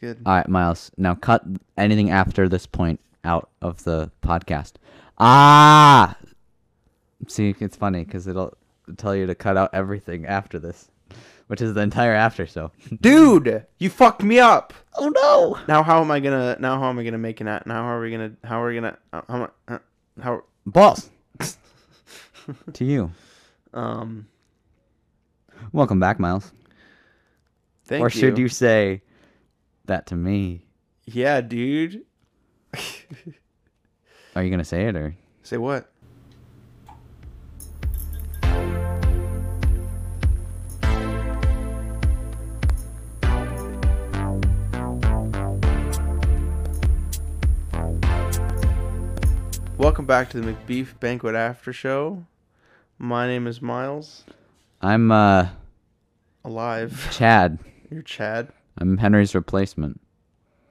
Good. All right, Miles. Now cut anything after this point out of the podcast. Ah. See, it's funny because it'll tell you to cut out everything after this, which is the entire after show. Dude, you fucked me up. oh no! Now how am I gonna? Now how am I gonna make an? Now how are we gonna? How are we gonna? uh, How? uh, How? Balls. to you. Um. Welcome back, Miles. Thank or you. should you say that to me? Yeah, dude. Are you gonna say it or? Say what? Welcome back to the Macbeef Banquet After Show. My name is Miles. I'm uh Alive. Chad. You're Chad. I'm Henry's replacement.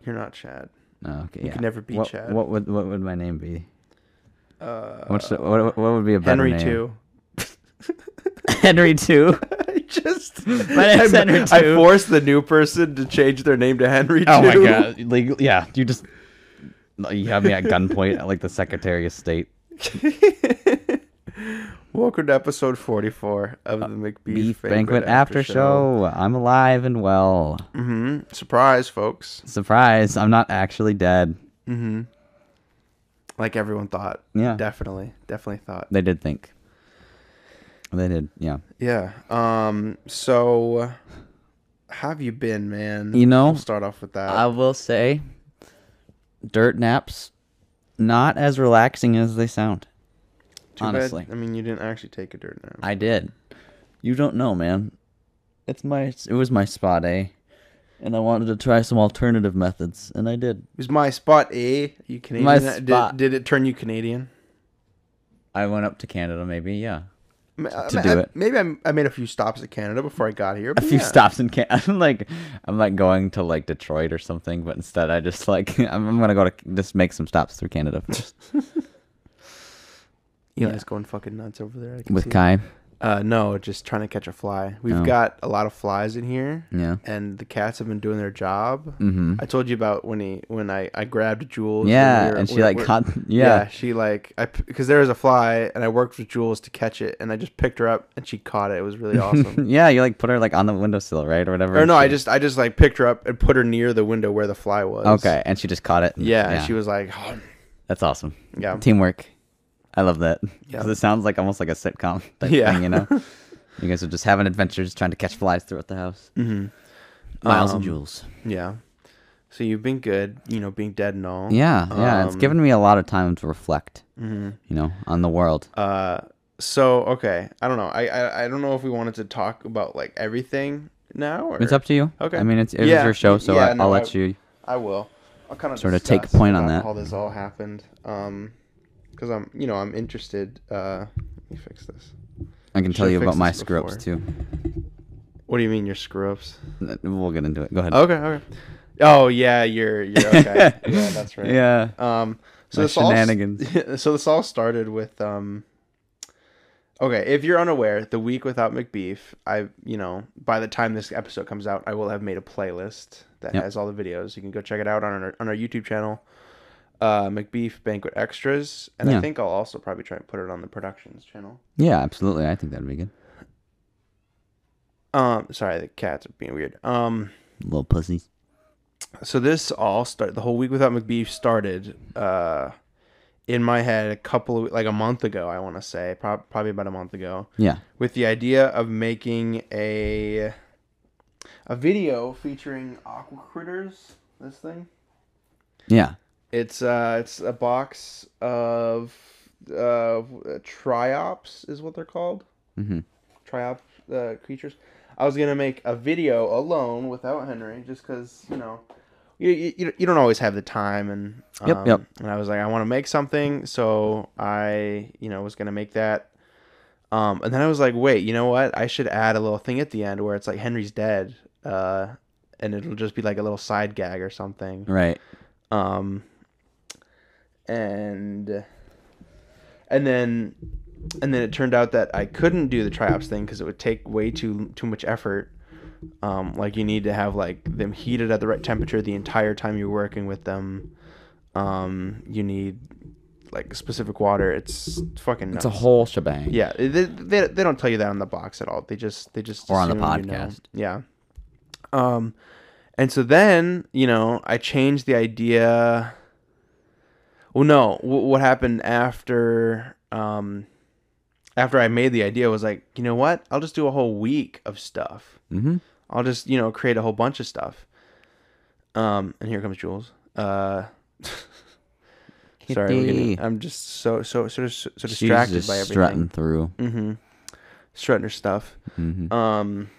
You're not Chad. Oh, okay, You yeah. can never be what, Chad. What would what would my name be? Uh, What's the, what what would be a better Henry name? too. Henry two. I just My name's I'm- Henry I forced the new person to change their name to Henry Oh my god! Like, yeah, you just you have me at gunpoint, like the Secretary of State. Welcome to episode 44 of the Macbeef Uh, Beef Banquet, After show. I'm alive and well. hmm Surprise, folks. Surprise! I'm not actually dead. hmm Like everyone thought. Yeah, Definitely, definitely thought. they did think. They did. Yeah. Yeah. Um. So, have you been, man? You know, We'll start off with that. I will say, dirt naps, not as relaxing as they sound. Too bad- honestly. I mean, you didn't actually take a dirt nap. I did. You don't know, man. It's my it was my spot A, and I wanted to try some alternative methods, and I did. It was my spot A. You Canadian? My Did- spot. Did, it turn you Canadian? I went up to Canada, maybe, yeah. To I- do I- it. Maybe I, I made a few stops at Canada before I got here. A few yeah. stops in Canada. I'm like, I'm like going to like Detroit or something, but instead I just like I'm, I'm gonna go to just make some stops through Canada first Eli's going fucking nuts over there. I can with see. Kai. Uh, no, just trying to catch a fly. We've Oh. got a lot of flies in here, Yeah. and the cats have been doing their job. Mm-hmm. I told you about when he when I I grabbed Jules. when Yeah, we were- and she we- like caught. Yeah. Yeah. she like I because there was a fly, and I worked with Jules to catch it, and I just picked her up, and she caught it. It was really awesome. yeah, you like put her like on the windowsill, right, or whatever. or and no, I just I just like picked her up and put her near the window where the fly was. Okay, and she just caught it. and- Yeah, and she was like, oh, That's awesome. yeah, Teamwork. I love that. Yeah. Because it sounds like almost like a sitcom type Yeah. thing, you know? you guys are just having adventures trying to catch flies throughout the house. hmm Miles Um, and Jules. yeah. So you've been good, you know, being dead and all. Yeah, yeah. it's um, given me a lot of time to reflect, hmm you know, on the world. Uh, so okay, I don't know. I, I I don't know if we wanted to talk about like everything now. Or... It's up to you. Okay. I mean, it's, it Yeah, your show, so yeah, I, no, I'll let I- you. I will. I'll kind of Sort of take point on that. How this all happened. Um, because I'm, you know, I'm interested. Uh, let me fix this. I can tell you about my screw ups too. What do you mean your screw ups? We'll get into it. Go ahead. Okay, okay. Oh yeah, you're you're okay. yeah, that's right. Yeah. Um. So My this all shenanigans. so this all started with um. Okay, if you're unaware, the week without Macbeef, I you know by the time this episode comes out, I will have made a playlist that Yep. has all the videos. You can go check it out on our on our YouTube channel, uh, Macbeef Banquet Extras, and I think I'll also probably try and put it on the productions channel. Yeah, absolutely. I think that'd be good. Um, sorry, the cats are being weird. Um, Little pussies. so this all start the whole week without Macbeef started uh in my head a couple of like a month ago I want to say prob- probably about a month ago Yeah. with the idea of making a a video featuring aqua critters this thing Yeah. It's uh it's a box of uh triops is what they're called hmm triop uh, creatures. I was gonna make a video alone without Henry, just because you know, you, you you don't always have the time, and Yep, um, yep. And I was like, I want to make something, so I you know was gonna make that. Um, and then I was like, wait, you know what? I should add a little thing at the end where it's like Henry's dead, uh, and it'll just be like a little side gag or something. Right. Um, and and then and then it turned out that I couldn't do the triops thing because it would take way too too much effort. Um, like you need to have like them heated at the right temperature the entire time you're working with them. Um, you need like specific water. It's fucking. It's a whole shebang. Yeah, they, they, they don't tell you that on the box at all. They just they just Or on the assume you know. podcast. Yeah. Um, and so then you know I changed the idea. Well, no, w- what happened after um, after I made the idea was like, you know what? I'll just do a whole week of stuff. Mm-hmm. I'll just you know create a whole bunch of stuff. Um, and here comes Jules. Uh. Sorry, getting, I'm just so so so so She's distracted just by everything. strutting through. Mm-hmm. Strutting her stuff. hmm Um,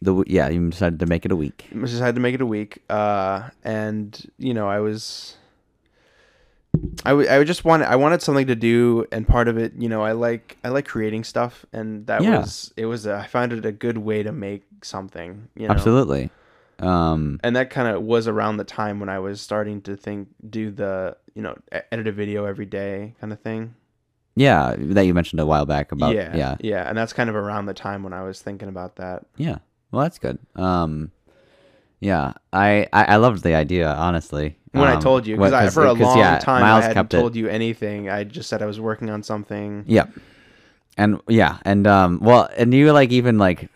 The yeah, you decided to make it a week. I had to make it a week. Uh, and you know, I was, I w- I just wanted, I wanted something to do, and part of it, you know, I like, I like creating stuff, and that Yeah. was, it was, a, I found it a good way to make something, you know. Absolutely. Um, And that kind of was around the time when I was starting to think, do the, you know, edit a video every day kind of thing. yeah, that you mentioned a while back about yeah, yeah, yeah, and that's kind of around the time when I was thinking about that. Yeah. Well, that's good. Um, yeah, I, I, I loved the idea, honestly. when I Um, told you because I for a long yeah, time Miles I hadn't kept it- told you anything. I just said I was working on something. Yeah. And yeah, and um, well, and you like even like,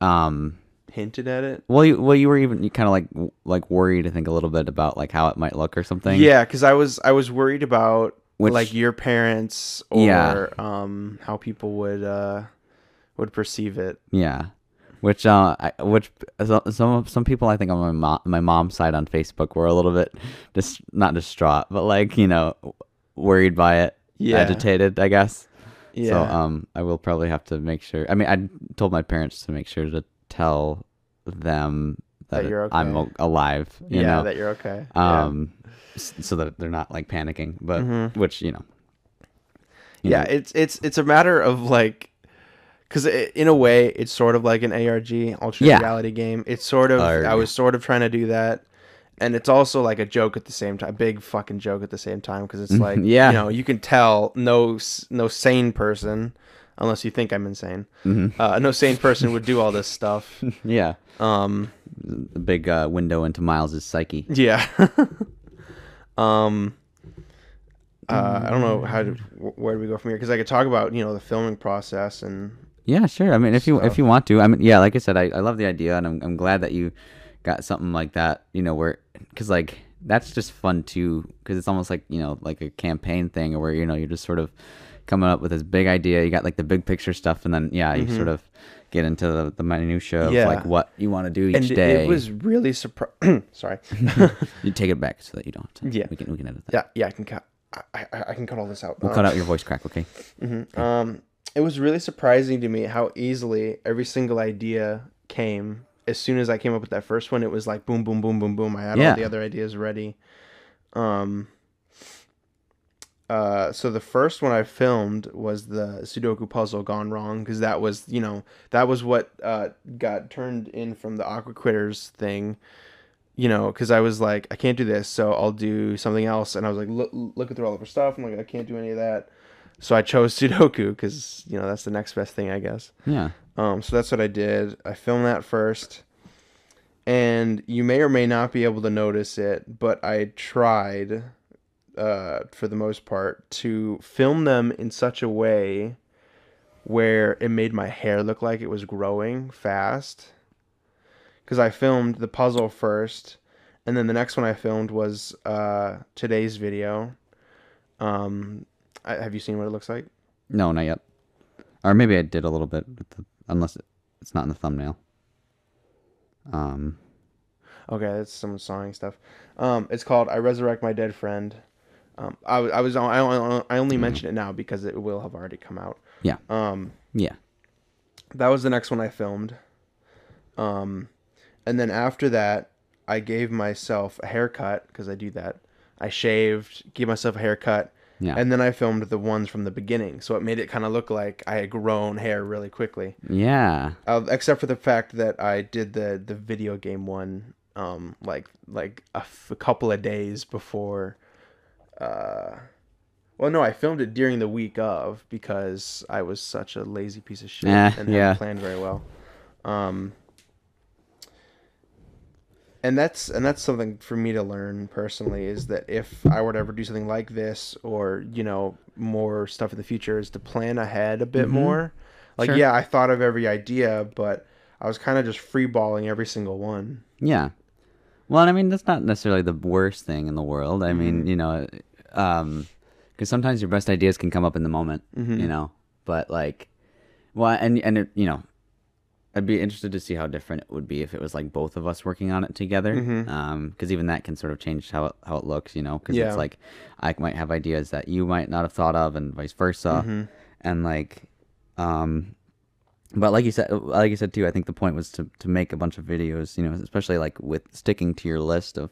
um, Hinted at it. well, you well you were even kind of like w- like worried, I think, a little bit about like how it might look or something. Yeah, because I was I was worried about Which- like your parents or Yeah. um how people would uh would perceive it. Yeah. Which uh, I, which so- some some people I think on my mom my mom's side on Facebook were a little bit just not distraught, but like you know, worried by it, Yeah. agitated, I guess. Yeah. So um, I will probably have to make sure. I mean, I told my parents to make sure to tell them that, That you're I'm alive. You yeah, know, that you're okay. Um, s- so that they're not like panicking. But Mhm. which you know, you yeah, know, it's it's it's a matter of like because in a way it's sort of like an ARG alternate Yeah. reality game. It's sort of I was sort of trying to do that. And it's also like a joke at the same time, A big fucking joke at the same time because it's like, Yeah. you know, you can tell no no sane person, unless you think I'm insane, Mm-hmm. uh, no sane person would do all this stuff. yeah, Um, the big uh, window into Miles's psyche. yeah. um, uh, I don't know how to where do we go from here because I could talk about you know the filming process and Yeah, sure. I mean, if you if you want to, I mean, yeah, like I said, I, I love the idea, and I'm I'm glad that you got something like that. You know, where because like that's just fun too, because it's almost like you know like a campaign thing, where you know you're just sort of coming up with this big idea. You got like the big picture stuff, and then yeah, you sort of get into the, the minutia of Mm-hmm. Yeah. like what you want to do each and day. it was really surprising. Sorry. you take it back so that you don't. Have to. Yeah. we can we can edit that. yeah, yeah, I can cut. I, I, I can cut all this out. We'll Um, cut out your voice crack, okay? mhm. Um, it was really surprising to me how easily every single idea came. As soon as I came up with that first one, it was like boom, boom, boom, boom, boom. I had Yeah. all the other ideas ready. Um. Uh, so the first one I filmed was the Sudoku puzzle gone wrong because that was you know that was what uh, got turned in from the Aqua Critters thing, you know because I was like I can't do this so I'll do something else and I was like look looking through all of her stuff I'm like I can't do any of that, so I chose Sudoku because you know that's the next best thing I guess. Yeah. Um, so that's what I did. I filmed that first, and you may or may not be able to notice it, but I tried, uh, for the most part, to film them in such a way where it made my hair look like it was growing fast. Because I filmed the puzzle first, and then the next one I filmed was uh, today's video. Um, I, have you seen what it looks like? No, not yet. Or maybe I did a little bit, with the, unless it, it's not in the thumbnail. Um. Okay, that's some sawing stuff. Um, it's called "I Resurrect My Dead Friend." Um, I, I was I only, I only mention it now because it will have already come out. Yeah. Um, Yeah. that was the next one I filmed. Um, and then after that, I gave myself a haircut because I do that. I shaved, gave myself a haircut, Yeah. and then I filmed the ones from the beginning, so it made it kind of look like I had grown hair really quickly. yeah. uh, except for the fact that I did the the video game one um like like a, f- a couple of days before uh well no I filmed it during the week of because I was such a lazy piece of shit Eh, and yeah. hadn't planned very well Um, and that's and that's something for me to learn personally is that if I were to ever do something like this or you know more stuff in the future is to plan ahead a bit mm-hmm. more. Like Sure. yeah, I thought of every idea, but I was kind of just freeballing every single one. Yeah. Well, and I mean, that's not necessarily the worst thing in the world. I mean, mm-hmm. you know, um, because sometimes your best ideas can come up in the moment, mm-hmm. you know. But like, well, and and it, you know, I'd be interested to see how different it would be if it was like both of us working on it together. Um, because even that can sort of change how it, how it looks, you know. Because Yeah. it's like I might have ideas that you might not have thought of, and vice versa. And like, um, but like you said, like you said too, I think the point was to, to make a bunch of videos, you know, especially like with sticking to your list of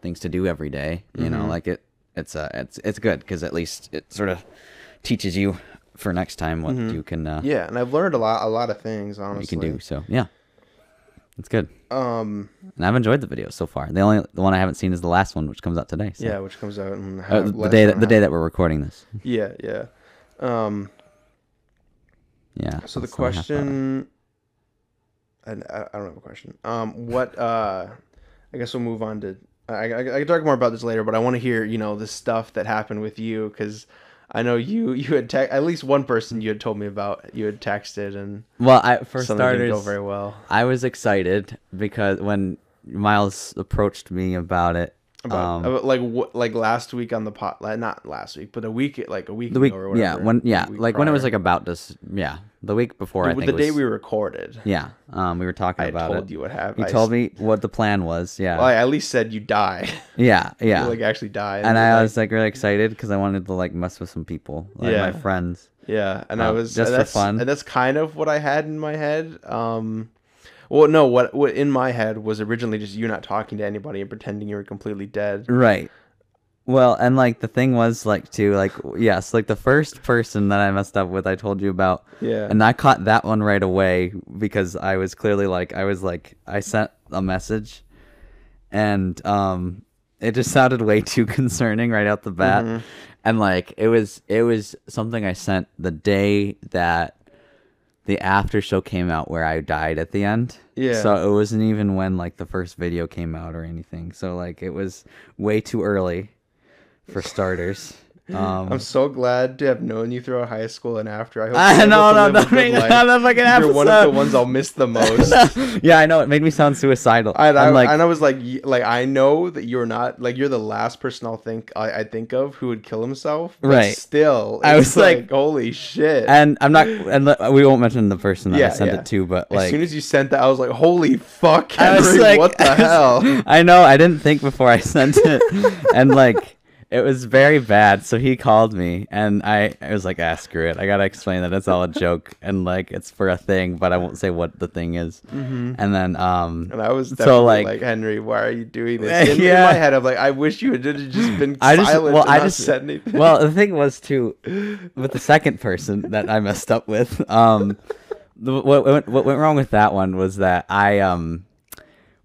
things to do every day. You Mm-hmm. know, like it, it's uh, it's it's good because at least it sort of teaches you for next time what you can uh, Mm-hmm. Yeah, and I've learned a lot a lot of things honestly. you can do. So yeah, it's good, Um, and I've enjoyed the videos so far. The only the one I haven't seen is the last one, which comes out today. So. yeah, which comes out in Uh, the day that the day that we're recording this. Yeah, yeah. Um, Yeah. so the that's only half hour. question, I I don't have a question. Um, what? Uh, I guess we'll move on to. I, I, I can talk more about this later, but I want to hear you know the stuff that happened with you because I know you you had te- at least one person you had told me about you had texted and Well, I for something didn't starters, go very well. I was excited because when Miles approached me about it, About, um, about, like what like last week on the pot like, not last week but a week like a week the week, ago or whatever yeah, when yeah, like when it was like about this, yeah, the week before. I the, think the it day was- we recorded yeah, um, we were talking I about told it. you what happened You I told s- me what the plan was. Yeah, well, I at least said you die yeah, yeah. you like actually die and you're I like- was like really excited because I wanted to like mess with some people, like Yeah. my friends. Yeah, and I Um, was just for fun. and that's kind of what I had in my head. Um, well, no, what what in my head was originally just you not talking to anybody and pretending you were completely dead. Right. Well, and like the thing was like too like yes, like the first person that I messed up with, I told you about. Yeah. And I caught that one right away because I was clearly like I was like I sent a message, and um, it just sounded way too concerning right out the bat, Mm-hmm. and like it was it was something I sent the day that the after show came out where I died at the end. Yeah. So it wasn't even when like the first video came out or anything. So like it was way too early for starters. Um, I'm so glad to have known you throughout high school and after. I hope I know, no, don't make life. that a fucking You're one of the ones I'll miss the most. yeah, I know it made me sound suicidal. I, I'm like, and I was like, like I know that you're not like you're the last person I'll think I, I think of who would kill himself. Right. Still, I was like- holy shit. and I'm not, and le- we won't mention the person that I sent yeah. it to, but like, as soon as you sent that, I was like, holy fuck, I was like, what the I was- hell? I know. I didn't think before I sent it, and like it was very bad. So he called me, and I, I was like, "Ah, screw it. I gotta explain that it's all a joke, and like it's for a thing, but I won't say what the thing is." Mm-hmm. And then, um, And I was So, like- like, Henry, why are you doing this? In, in my head, I'm like, I wish you had just been I just, silent well, I just said anything. Well, the thing was too, with the second person that I messed up with. Um, the, what went, what went wrong with that one was that I um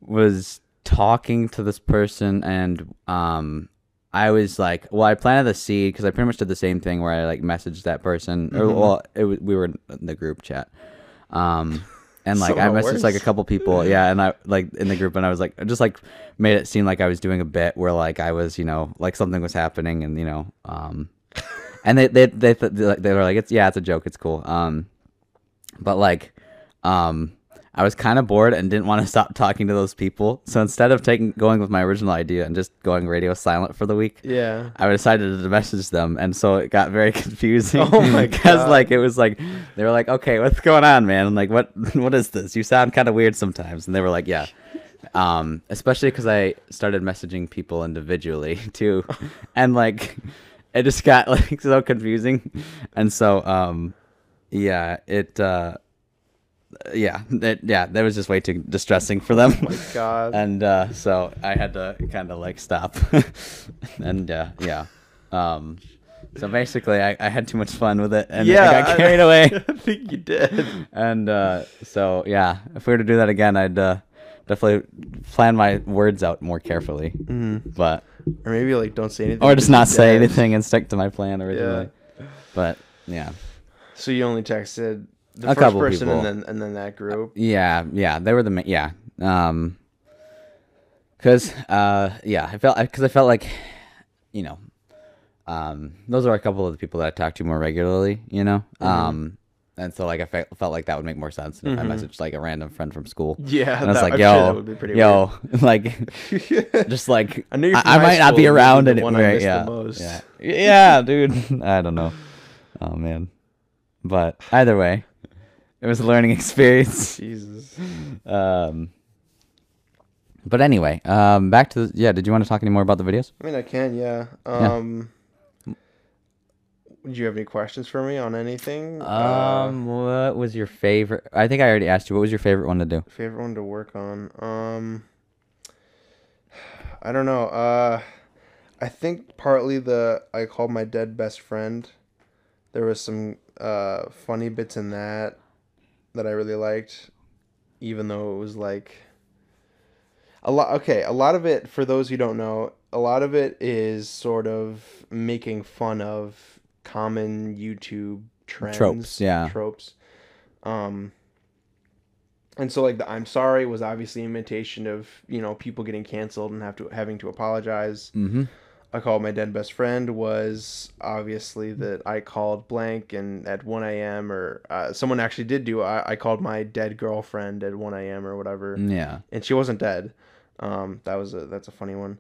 was talking to this person and um I was like, well, I planted the seed because I pretty much did the same thing where I like messaged that person, Mm-hmm. well, it was, we were in the group chat, um, and like I messaged like a couple people, yeah, and I like in the group, and I was like, I just like made it seem like I was doing a bit where like I was, you know, like something was happening, and you know, um, and they they they th- they they were like, it's yeah, it's a joke, it's cool, um, but like, um. I was kind of bored and didn't want to stop talking to those people. So instead of taking going with my original idea and just going radio silent for the week, yeah. I decided to message them, and so it got very confusing. Oh my God. like it was like they were like, "Okay, what's going on, man?" I'm like, "What? What is this? You sound kind of weird sometimes." And they were like, "Yeah." Um, especially because I started messaging people individually too, and like it just got like so confusing, and so um, yeah, it uh, yeah, it, yeah, that was just way too distressing for them. Oh my God. and uh, so I had to kind of like stop, and uh, yeah, um, so basically I, I had too much fun with it, and yeah, I got carried away, I think you did. and uh, so yeah, if we were to do that again, I'd uh, definitely plan my words out more carefully, Mm-hmm. but Or maybe like don't say anything. or just not say dead. anything and stick to my plan originally. Yeah. But yeah, So you only texted the A first couple person people. and then and then that group. Yeah, yeah, they were the ma- yeah. Um, cause uh, yeah, I felt because I felt like, you know, um, those are a couple of the people that I talk to more regularly. You know, Mm-hmm. um, and so like I fe- felt like that would make more sense if I messaged like a random friend from school. Yeah, and I was that- like, I'm yo, sure that would be pretty yo, like, just like I knew I, I might not be around and the one I right, the yeah, most. yeah, yeah, dude. I don't know. Oh man, but either way, it was a learning experience. Jesus. Um, but anyway, um, back to the, yeah. Did you want to talk any more about the videos? I mean, I can, yeah. Yeah. Um, Do you have any questions for me on anything? Uh, Um, what was your favorite? I think I already asked you. What was your favorite one to do? favorite one to work on. Um, I don't know. Uh, I think partly the I called my dead best friend. There was some uh funny bits in that that I really liked, even though it was like a lot. Okay, a lot of it for those who don't know, a lot of it is sort of making fun of common YouTube trends, Tropes, yeah. tropes. Um, and so like the I'm sorry was obviously imitation of you know people getting canceled and have to having to apologize. Mm-hmm. I called my dead best friend was obviously that I called blank and at 1 a.m. or uh, someone actually did do I, I called my dead girlfriend at 1 a.m. or whatever Yeah. and she wasn't dead. Um, that was a that's a funny one.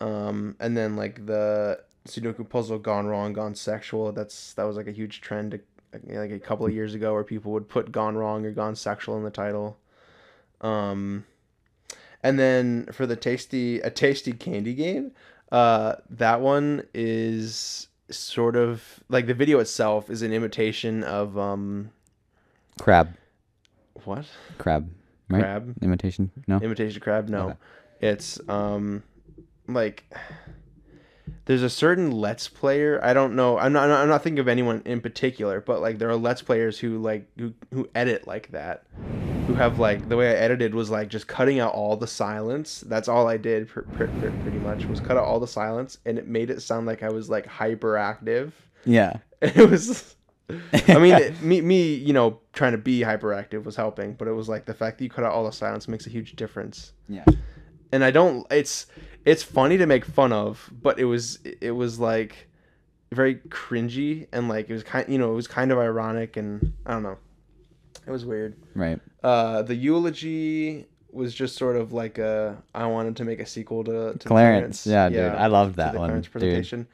Um, and then like the Sudoku puzzle gone wrong, gone sexual. That's that was like a huge trend like a couple of years ago where people would put gone wrong or gone sexual in the title. Um, and then for the tasty a tasty candy game, uh, that one is sort of like the video itself is an imitation of um Crab. what Crab. Right. crab Imitation. No. imitation crab no Okay. it's um like there's a certain let's player i don't know i'm not i'm not thinking of anyone in particular but like there are let's players who like who, who edit like that who have like the way i edited was like just cutting out all the silence that's all i did pr- pr- pr- pretty much was cut out all the silence and it made it sound like i was like hyperactive Yeah. it was I mean, it, me, me, you know, trying to be hyperactive was helping, but it was like the fact that you cut out all the silence makes a huge difference. Yeah. And I don't. It's it's funny to make fun of, but it was it was like very cringy and like it was kind, you know, it was kind of ironic and I don't know, it was weird. Right. Uh, the eulogy was just sort of like a I wanted to make a sequel to, to Clarence. Yeah, dude. I loved that one, Clarence dude. presentation.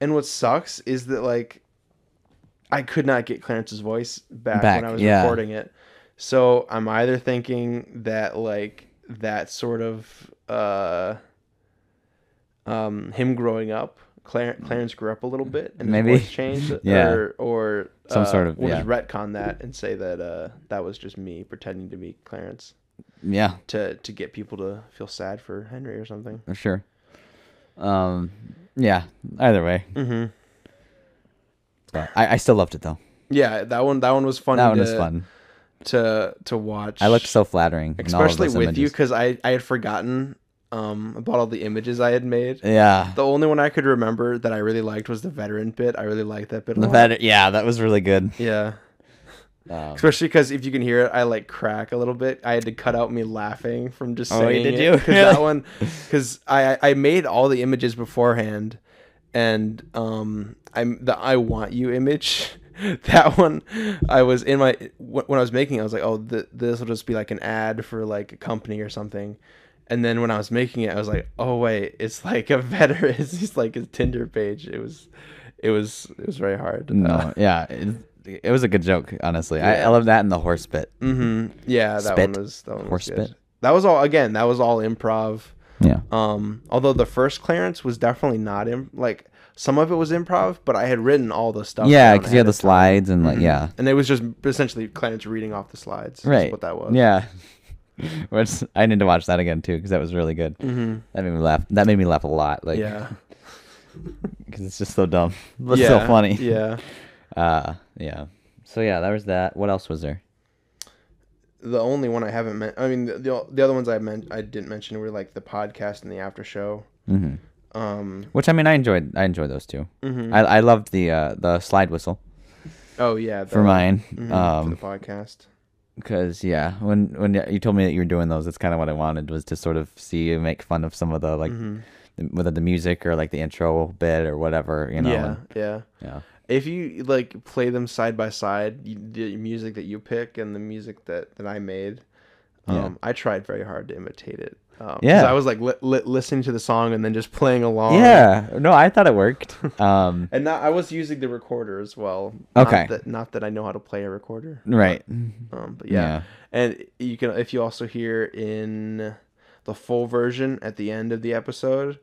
And what sucks is that like I could not get Clarence's voice back, Back, when I was yeah. recording it. So I'm either thinking that like that sort of uh um him growing up Clar- Clarence grew up a little bit and Maybe. his voice changed Yeah. or or Some uh, sort of- we'll yeah. just retcon that and say that uh that was just me pretending to be Clarence Yeah. to to get people to feel sad for Henry or something. For sure. Um. Yeah. Either way, Mm-hmm. but I, I still loved it though. Yeah, that one that one was fun. that one to, was fun. to to watch. I looked so flattering. in all of especially with you because I I had forgotten um about all the images I had made. Yeah. The only one I could remember that I really liked was the veteran bit. I really liked that bit. A The lot. vet- yeah, that was really good. Yeah, Um, especially because if you can hear it, I like crack a little bit. I had to cut out me laughing from just Oh, saying did it, you? 'cause that one, because I I made all the images beforehand, and um I'm the I want you image. That one, I was in my when I was making, it, I was like, oh, th- this will just be like an ad for like a company or something. And then when I was making it, I was like, oh wait, it's like a veteran. It's just like his Tinder page. It was, it was, it was very hard. no, yeah, it, it was a good joke. Honestly, I, I love that and the horse bit. Mm-hmm. Yeah, that Spit. one was that one was Horse good. spit. That was all again. That was all improv. Yeah. Um, although the first Clarence was definitely not in like some of it was improv, but I had written all the stuff. Yeah, because you had the slides and like Mhm. yeah, and it was just essentially Clarence reading off the slides. That's right. what that was. Yeah. Which I need to watch that again too because that was really good. Mm-hmm. That made me laugh. That made me laugh a lot. Like yeah. because it's just so dumb, but yeah. so funny. Yeah. Uh, yeah. So yeah, that was that. What else was there? The only one I haven't meant. I mean, the, the the other ones I meant I didn't mention were like the podcast and the after show. hmm Um. Which I mean, I enjoyed. I enjoyed those two. mhm. I I loved the uh the slide whistle. Oh yeah, for the- mine. mhm, Um, for the podcast. Because yeah, when when you told me that you were doing those, that's kind of what I wanted was to sort of see you make fun of some of the like Mhm. the, whether the music or like the intro bit or whatever, you know. yeah, and- yeah. yeah. If you like play them side by side, you, the music that you pick and the music that that I made, um, Yeah. I tried very hard to imitate it. Um, Yeah. I was like li- li- listening to the song and then just playing along. Yeah. No, I thought it worked. Um. And now I was using the recorder as well. Not Okay. That, not that I know how to play a recorder. right. Um, but yeah. And you can if you also hear in the full version at the end of the episode,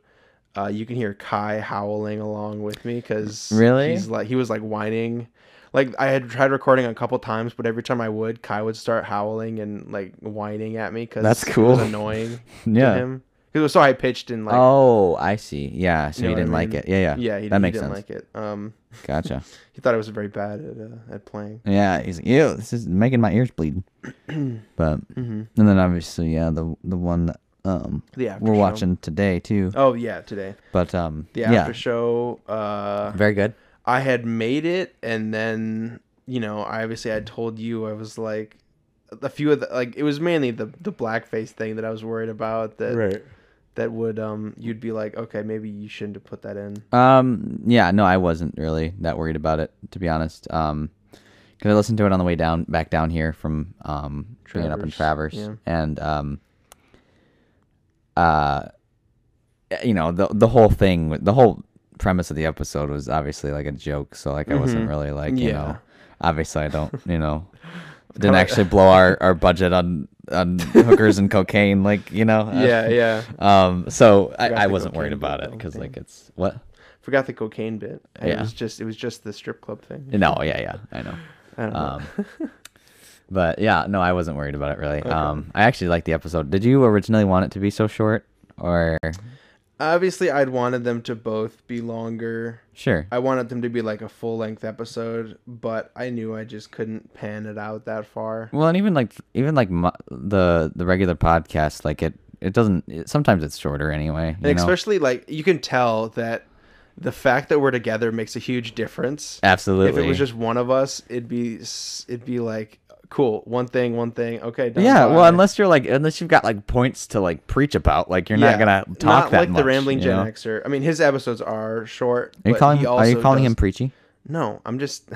uh, you can hear Kai howling along with me because Really? he's like he was like whining. Like I had tried recording a couple times, but every time I would, Kai would start howling and like whining at me because That's It cool. was annoying Yeah. to him because it was so high pitched and like oh, I see. Yeah. So You know you what I didn't like mean? it. Yeah. Yeah. yeah, he, that he makes didn't sense. like it. Um, Gotcha. he thought I was very bad at uh, at playing. Yeah. He's like, ew, this is making my ears bleed. but mm-hmm. and then obviously, yeah, the the one that um The after we're show. watching today too. Oh yeah, today But um the yeah, after show. Uh, very good. I had made it, and then you know, I obviously I told you I was like a few of the like it was mainly the the blackface thing that I was worried about that right. that would um you'd be like okay maybe you shouldn't have put that in. Um, yeah, no, I wasn't really that worried about it, to be honest. Um, because I listened to it on the way down, back down here from um, being up in Traverse, Traverse, yeah. and um, uh, you know, the the whole thing, the whole premise of the episode was obviously like a joke. So like, I wasn't Mhm. really like, you Yeah. know, obviously I don't, you know, didn't actually blow our our budget on on hookers and cocaine, like you know. yeah, yeah. Um, so I, I wasn't worried about it because like it's what. Forgot the cocaine bit. It Yeah. was just it was just the strip club thing. No, yeah, yeah, I know. I know. Um, but yeah, no, I wasn't worried about it really. Um, I actually liked the episode. Did you originally want it to be so short, or Obviously, I'd wanted them to both be longer. sure? I wanted them to be like a full length episode, but I knew I just couldn't pan it out that far. Well, and even like even like mu- the the regular podcast, like it it doesn't. It, sometimes it's shorter anyway. You And know? especially like you can tell that the fact that we're together makes a huge difference. Absolutely. If it was just one of us, it'd be it'd be like cool, one thing, one thing. Okay, done, yeah, well, unless you're like, unless you've got like points to like preach about, like you're Yeah, not gonna talk not that like much. the rambling Gen know? Xer. I mean, his episodes are short. Are you but calling? Are you calling him preachy? No, I'm just.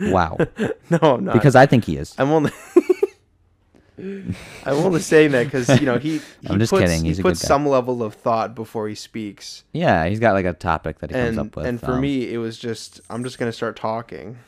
Wow, no, I'm not. because I think he is. I'm only. I'm only saying that because you know he. he I'm just puts, kidding, he's he a good puts some level of thought before he speaks, Yeah, he's got like a topic that he comes and up with. and for um, me, it was just I'm just gonna start talking.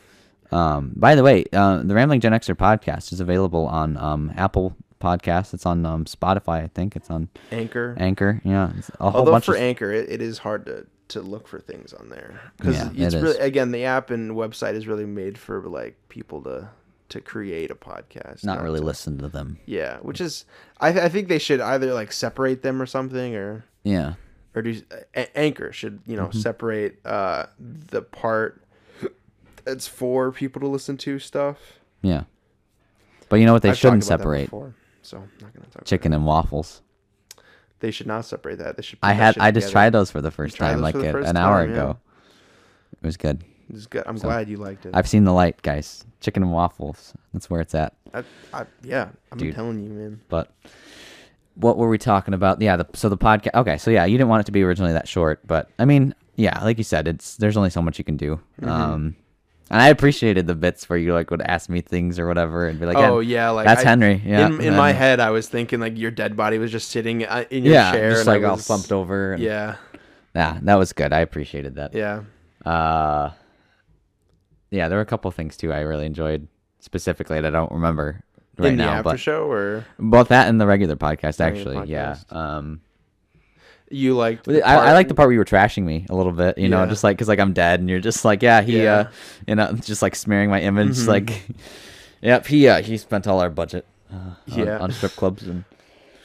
Um, by the way, uh, the Rambling Gen Xer podcast is available on um, Apple Podcasts. It's on um, Spotify, I think. It's on Anchor. Anchor. Yeah, it's a whole Although bunch for of Anchor, it, it is hard to, to look for things on there because Yeah, it's it is. really again the app and website is really made for like people to to create a podcast. not really to- listen to them. Yeah, which is I I think they should either like separate them or something or Yeah, or do a- Anchor should you Mm-hmm. know separate uh the part that's for people to listen to stuff. yeah. But you know what? They I've shouldn't talked about that separate before, so I'm not gonna talk. Chicken and waffles. They should not separate that. They should. I had I just together. tried those for the first time like a- first an hour time, yeah. ago. It was good. It's good. I'm So, glad you liked it. I've seen the light, guys. Chicken and waffles. That's where it's at. I, I, yeah, I'm Dude. telling you, man. But what were we talking about? Yeah, the, so the podcast. Okay, so yeah, you didn't want it to be originally that short, but I mean, yeah, like you said, it's there's only so much you can do. Mm-hmm. Um, and I appreciated the bits where you like would ask me things or whatever, and be like, oh yeah, like that's I- Henry. Yeah, in, in my head, I was thinking like your dead body was just sitting uh, in your yeah, chair, just like all slumped over. And, Yeah, yeah, that was good. I appreciated that. yeah. Uh, yeah, there were a couple things too I really enjoyed specifically that I don't remember right in the now, after but show, or both that and the regular podcast actually. Yeah. Um. You liked? I, I like the part where you were trashing me a little bit, you know, Yeah. just like because like I'm dead, and you're just like, yeah, he, Yeah. uh, you know, just like smearing my image, Mhm. like, yep, he, uh, he spent all our budget, uh, on, Yeah. on strip clubs, and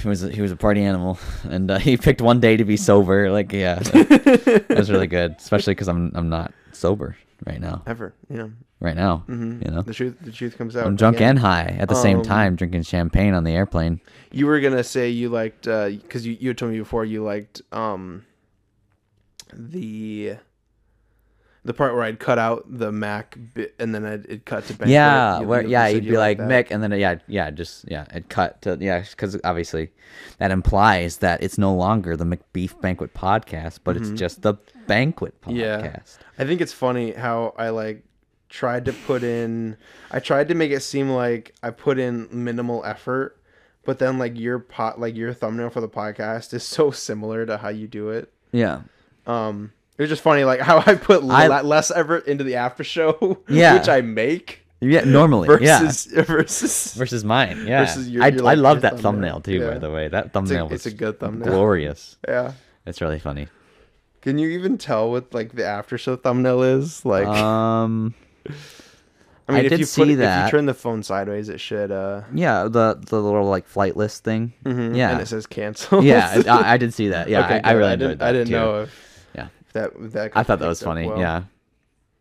he was a, he was a party animal, and uh, he picked one day to be sober, like, yeah, that, that was really good, especially because I'm I'm not sober right now, ever. You know, right now, hmm you know, the truth. The truth comes out. I'm drunk again. and high at the same Um, time, drinking champagne on the airplane. You were gonna say you liked because you you told me before you liked um the the part where I'd cut out the Mac bit and then I'd, it'd cut to Banquet. yeah, You- where you- yeah, you'd be like. Mick, and then yeah, yeah, just yeah, it cut to yeah, because obviously that implies that it's no longer the Macbeef Banquet podcast, but it's just the Banquet podcast. Mm-hmm. Yeah. I think it's funny how I like tried to put in I tried to make it seem like I put in minimal effort, but then like your pot like your thumbnail for the podcast is so similar to how you do it. yeah, Um it was just funny like how I put I- le- less effort into the after show Yeah. which I make yeah. Normally, yeah. versus versus Versus mine, yeah. versus your- I, your, I love that thumbnail. thumbnail too. By the way, that it's thumbnail a, was it's a good thumbnail. glorious. Yeah. It's really funny. Can you even tell what like the after show thumbnail is? Like Um, I mean I if did you see it, if you turn the phone sideways it should uh yeah, the the little like flight list thing. mhm, Yeah, and it says cancel. yeah, I, I did see that. Yeah, Okay, I, I really I didn't, that I didn't too. know if, Yeah. if that if that. I thought that was funny. well. Yeah.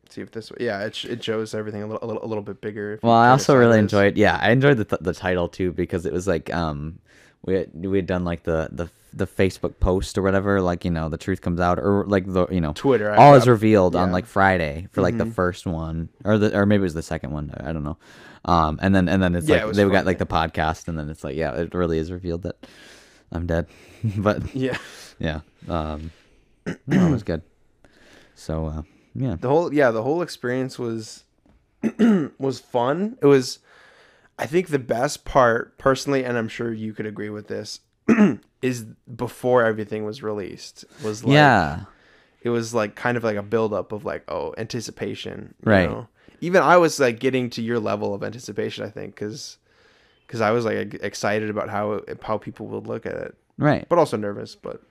See if this. Yeah, it it shows everything a little a little, a little bit bigger. Well, I also really enjoyed. Yeah, I enjoyed the th- the title too because it was like um we had, we had done like the the the Facebook post or whatever like you know the truth comes out or like the you know Twitter. I all is revealed on like Friday for like the Mhm. first one or the or maybe it was the second one I don't know. Um and then and then it's Yeah, it like was they got like the podcast and then it's like yeah it really is revealed that I'm dead. But Yeah, yeah um no, it was good. So uh yeah. The whole yeah the whole experience was was fun. It was, I think the best part personally, and I'm sure you could agree with this, is before everything was released. Was like, yeah it was like kind of like a buildup of like oh anticipation you Right. know? even i was like getting to your level of anticipation i think because because i was like excited about how how people would look at it right but also nervous but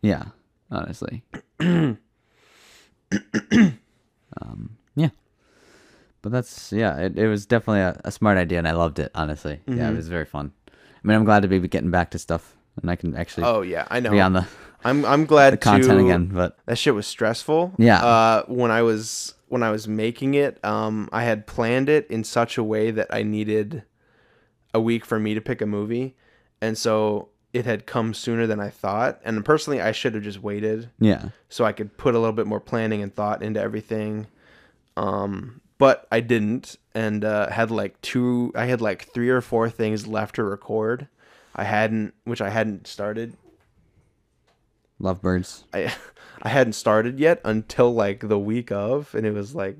Yeah, honestly. um, yeah. But that's yeah, it, it was definitely a, a smart idea and I loved it, honestly. Yeah, it Mhm. was very fun. I mean I'm glad to be getting back to stuff and I can actually oh yeah i know be on the, i'm i'm glad the content to, again. But that shit was stressful Yeah. uh when i was when i was making it um i had planned it in such a way that i needed a week for me to pick a movie and so it had come sooner than i thought and personally i should have just waited yeah. so I could put a little bit more planning and thought into everything. Um, but I didn't, and uh, had like two. I had like three or four things left to record. I hadn't, which I hadn't started. Lovebirds. I I hadn't started yet until like the week of, and it was like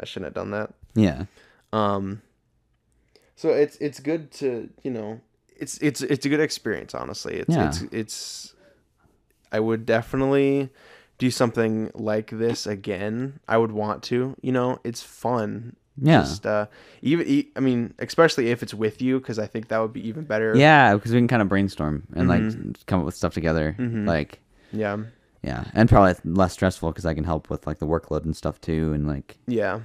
I shouldn't have done that. Yeah. Um, so it's it's good to you know it's it's it's a good experience honestly. It's Yeah. it's it's I would definitely do something like this again. I would want to. You know, it's fun. Yeah. Just uh, even I mean, especially if it's with you, because I think that would be even better. Yeah, because we can kind of brainstorm and Mhm. like come up with stuff together. Mhm. Like Yeah. yeah, and probably less stressful because I can help with like the workload and stuff too, and like Yeah.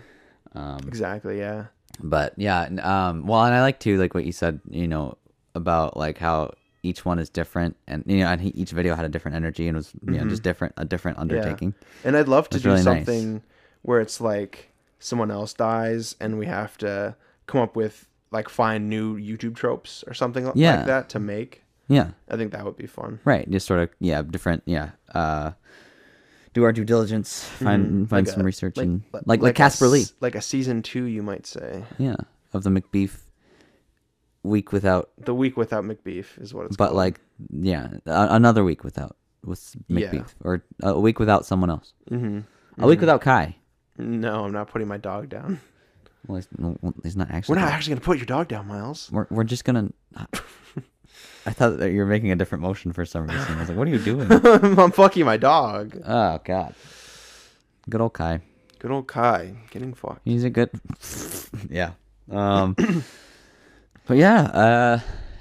um, Exactly. Yeah. but yeah um well and i like too like what you said you know about like how each one is different and you know and he, each video had a different energy and was you know just different a different undertaking And I'd love to do really nice. something where it's like someone else dies and we have to come up with like find new YouTube tropes or something Yeah. like that to make. yeah I think that would be fun. right just sort of yeah different yeah uh do our due diligence find Mhm. find Like some a- research like- and like- like like, Caspar Lee Like a season two, you might say. yeah of the macbeef week without The week without Macbeef is what it's but called. like yeah a- another week without with Yeah. macbeef or a week without someone else hmm a week without kai No, I'm not putting my dog down. well he's, no, he's not actually We're not actually gonna put your dog down, Miles. We're we're just gonna. I thought that you were making a different motion for some reason. I was like, "What are you doing?" I'm fucking my dog. oh God. Good old Kai. Good old Kai getting fucked. He's a good. yeah. Um. but yeah. Uh.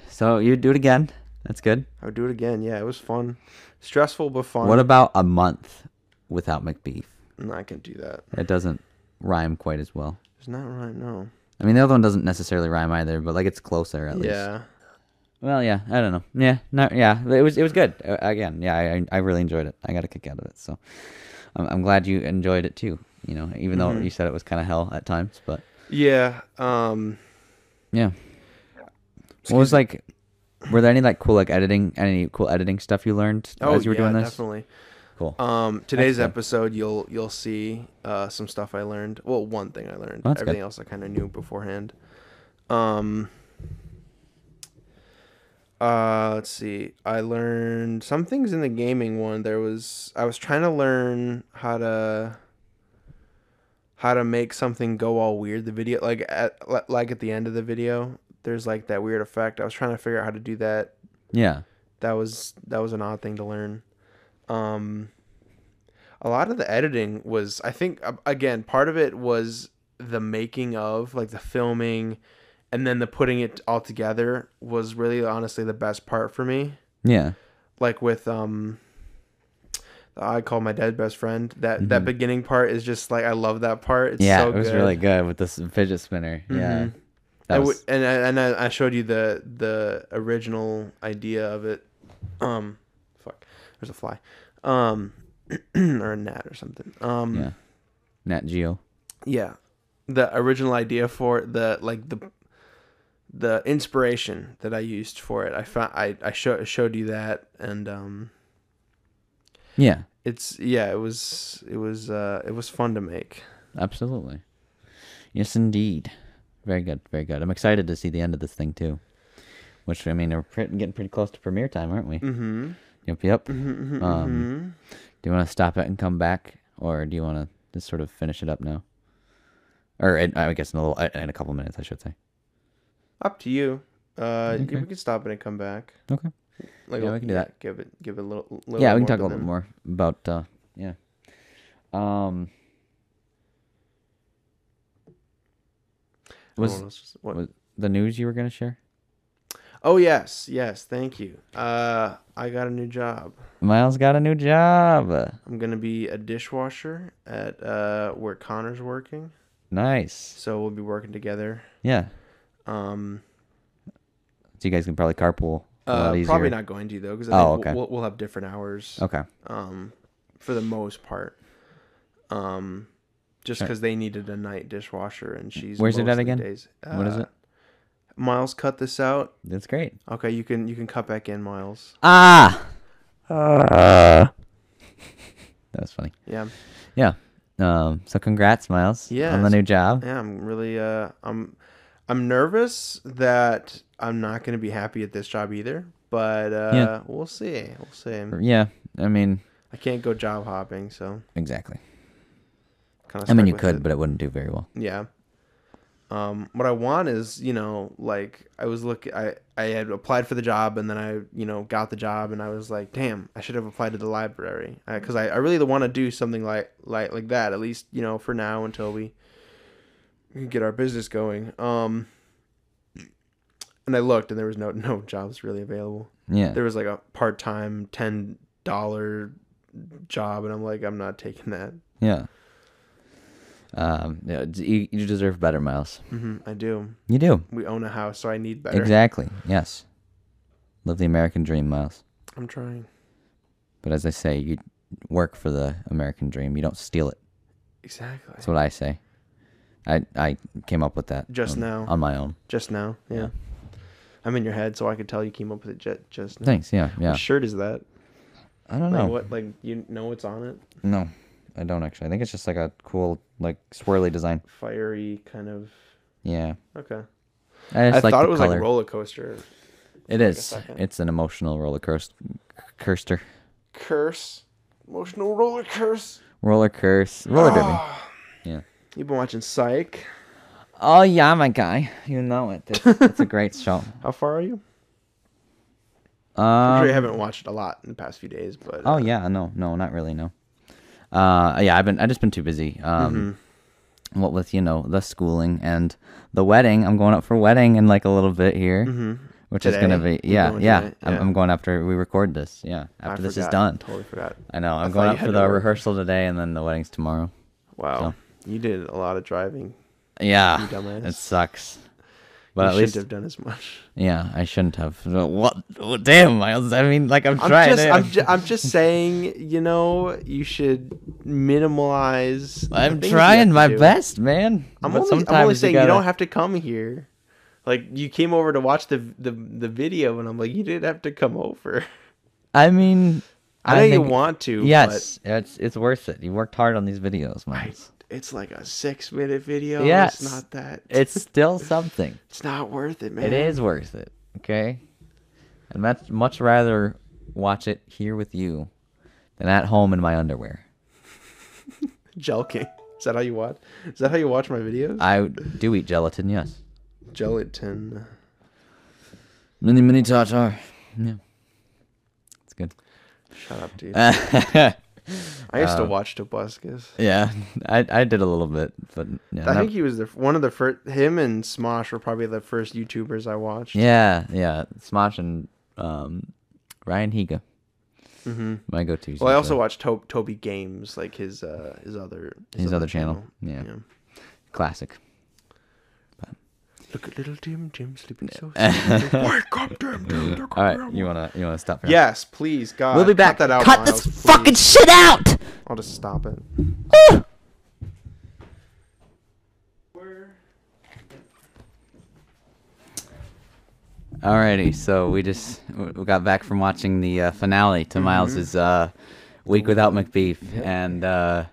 So you'd do it again. That's good. I would do it again. Yeah, it was fun. Stressful but fun. What about a month without Macbeef? No, I can do that. It doesn't rhyme quite as well. It's not rhyme, No. I mean, the other one doesn't necessarily rhyme either, but like it's closer at least. Yeah. Well, yeah. I don't know. Yeah. No. Yeah. It was. It was good. Uh, again. Yeah. I. I really enjoyed it. I got a kick out of it. So, I'm, I'm glad you enjoyed it too. You know, even though Mhm. you said it was kind of hell at times, but Yeah. Um. yeah. What was like? Were there any like cool like editing, any cool editing stuff you learned Oh, as you were yeah, doing this? definitely. Cool. Um, today's episode, you'll you'll see uh, some stuff I learned. Well, one thing I learned. That's good. Everything else I kind of knew beforehand. Um. Uh, let's see. I learned some things in the gaming one. There was I was trying to learn how to how to make something go all weird. The video, like at like at the end of the video, there's like that weird effect. I was trying to figure out how to do that yeah. that was that was an odd thing to learn um a lot of the editing was i think again part of it was the making of like the filming and then the putting it all together was really honestly the best part for me Yeah. like with um I call my dead best friend. That that Mhm. beginning part is just like I love that part. It's yeah, so it was good. really good with this fidget spinner. Yeah. Mhm. That I was, and I, and I, showed you the the original idea of it. Um, there's a fly, um, or a gnat or something. Um, yeah. Nat Geo. yeah, the original idea for it, the like the the inspiration that I used for it. I found I I show, showed you that, and um, Yeah. it's yeah, it was it was uh it was fun to make. Absolutely. Yes, indeed. Very good. Very good. I'm excited to see the end of this thing too. Which I mean, we're getting pretty close to premiere time, aren't we? Mm-hmm. Yep. Yep. mm-hmm, Um, Do you want to stop it and come back, or do you want to just sort of finish it up now? Or in, I guess in a little, in a couple minutes, I should say. Up to you. Uh, Okay. we can stop it and come back. Okay. Like, Yeah, we can do that. Give it, give it a little. little yeah, we can talk a little bit more about. uh Yeah. Um. Was what- was the news you were gonna share? Oh yes, yes. Thank you. Uh, I got a new job. Miles got a new job. I'm gonna be a dishwasher at uh where Connor's working. Nice. So we'll be working together. Yeah. Um, So you guys can probably carpool a uh, probably not going to though, because Oh, okay. we'll, we'll have different hours. Okay. Um, for the most part. Um, just Sure. because they needed a night dishwasher and she's. Where's it at again? Days. What is Uh, it? Miles, cut this out. That's great. Okay, you can you can cut back in, Miles. Ah. that was funny. Yeah, Yeah. Um. So congrats, Miles. Yeah. On the new job. yeah. I'm really uh I'm I'm nervous that I'm not gonna be happy at this job either. But uh, Yeah. we'll see. We'll see. Yeah. I mean, I can't go job hopping, so exactly. kind of. I mean, you could, but it wouldn't do very well. Yeah. Um, what I want is, you know, like I was looking, I, I had applied for the job and then I, you know, got the job and I was like, damn, I should have applied to the library. Uh, Cause I, I really want to do something like, like, like that, at least, you know, for now until we, get our business going. Um, and I looked and there was no, no jobs really available. Yeah. There was like a part-time $10 job and I'm like, I'm not taking that. Yeah. Um. Yeah, you, you deserve better, Miles. hmm I do. You do. We own a house, so I need better. Exactly. Yes. Live the American dream, Miles. I'm trying. But as I say, you work for the American dream. You don't steal it. Exactly. That's what I say. I I came up with that Just on, now. on my own. Just now, yeah. Yeah. I'm in your head, so I could tell you came up with it just just now. Thanks. Yeah. Yeah. What shirt is that? I don't Like know. what? Like you know what's on it? No, I don't actually. I think it's just like a cool, like swirly design. Fiery kind of. Yeah. Okay. I I like thought it was color. like roller coaster. it like is. It's an emotional roller coaster. Coaster. Curse. Emotional roller curse. Roller curse. Roller derby. Ah. Yeah. You've been watching Psych. Oh yeah, my guy. You know it. It's, it's a great show. How far are you? I'm sure you Um, haven't watched a lot in the past few days, but oh uh, yeah, no, no, not really. No. Uh, yeah, I've been. I just been too busy. Um, Mm-hmm. what with you know the schooling and the wedding. I'm going up for wedding in like a little bit here, hmm which is gonna be yeah, going yeah. today? I'm, I'm going after we record this. Yeah, after I this is done. Totally forgot. I know. I'm thought going up for the work. rehearsal today, and then the wedding's tomorrow. Wow. You did a lot of driving. Yeah, it sucks. But you at shouldn't least, have done as much. yeah, I shouldn't have. What? oh, damn, Miles. I mean, like I'm I'm trying. just, I'm, ju- I'm just saying, you know, you should minimalize. I'm trying my do. best, man. I'm But only, I'm only saying you, gotta- don't have to come here. Like you came over to watch the the the video, and I'm like, you didn't have to come over. I mean, I, I know you want to. Yes, it's it's worth it. You worked hard on these videos, but Miles. It's like a six minute video. Yes. it's not that. It's still something. it's not worth it, man. It is worth it. Okay, and much much rather watch it here with you than at home in my underwear. Jelking. Is that how you watch? Is that how you watch my videos? I do eat gelatin. Yes, Gelatin. mini mini tartar. Yeah, it's good. Shut up, dude. yeah, I used to um, watch Tobuscus. Yeah, I I did a little bit, but yeah, I think he was the one of the first. Him and Smosh were probably the first YouTubers I watched. yeah, yeah. Smosh and um, Ryan Higa, hmm my go-to. Well, I also watched to- Toby Games, like his uh his other His other channel, yeah. classic. Look at little Jim. Jim sleeping so sound. Wake up, Jim. Jim, they're All right, coming you wanna you wanna stop? here? Yes, please, God. we'll be back. Cut that out. Cut Miles, this fucking shit out. I'll just stop it. Alrighty, so we just we got back from watching the uh, finale Mm-hmm. to Miles's uh, week without Macbeef, and uh,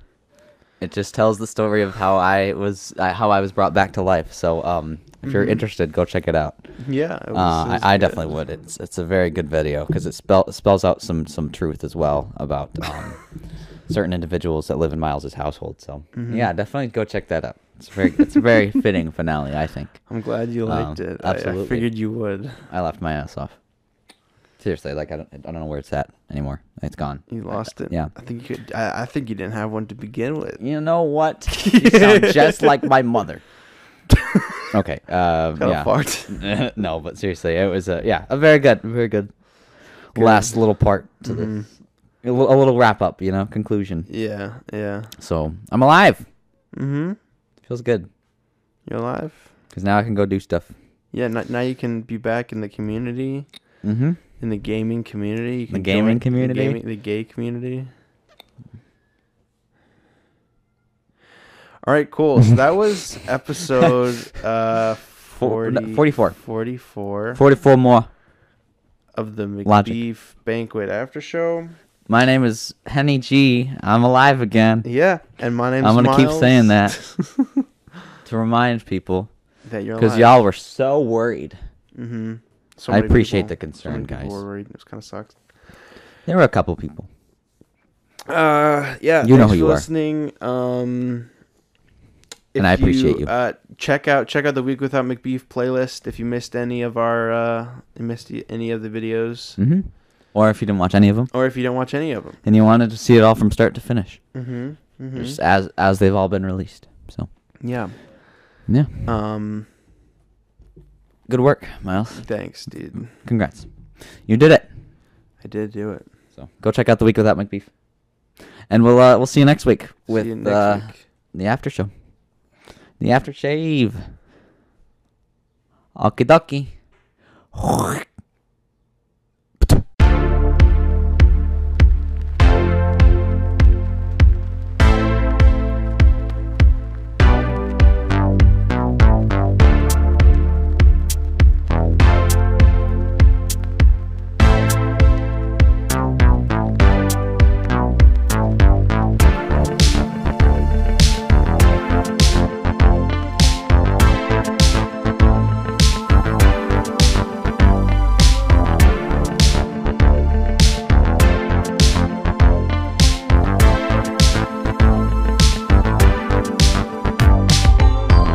it just tells the story of how I was uh, how I was brought back to life. So, um, if you're Mhm. interested, go check it out. Yeah, it was, Uh, it I, I definitely would. It's it's a very good video because it spell, spells out some some truth as well about um, certain individuals that live in Miles's household. So Mhm. yeah, definitely go check that out. It's very it's a very fitting finale. I think I'm glad you liked Um, it. I- I, figured you would. I laughed my ass off. Seriously, like I don't I don't know where it's at anymore. It's gone. You lost it. yeah. I think you could. I, I think you didn't have one to begin with. You know what? You sound just like my mother. Okay. Uh, Got yeah. a fart. no, but seriously, it was a yeah, a very good, very good, last little part to Mhm. this. A little, a little wrap up, you know, conclusion. Yeah, yeah. So I'm alive. Mm-hmm. Feels good You're alive. because now I can go do stuff. Yeah. Now, now you can be back in the community, Mm-hmm. in the gaming community. You The gaming community? the, gaming, the gay community. All right, cool. So that was episode uh, 40, 44. 44 Forty-four more. of the Logic. Macbeef Banquet After Show. My name is Henny G. I'm alive again. Yeah, and my name's I'm gonna keep saying that. To remind people, that you're because y'all were so worried. Mm-hmm. So I appreciate people- the concern, so guys. were worried. It kind of sucks. There were a couple people. Uh, yeah. You know who you for are. listening. Um, And I appreciate you. Uh, check out check out the Week Without Macbeef playlist if you missed any of our uh, missed any of the videos, hmm Or if you didn't watch any of them or if you don't watch any of them. and you wanted to see it all from start to finish, Mm-hmm. mm-hmm. just as as they've all been released. So Yeah. yeah, Um. good work, Miles. Thanks, dude. Congrats, you did it. I did do it. So go check out the week without Macbeef, and we'll uh, we'll see you next week with you next uh, week. the after show, the after shave. Okie dokie.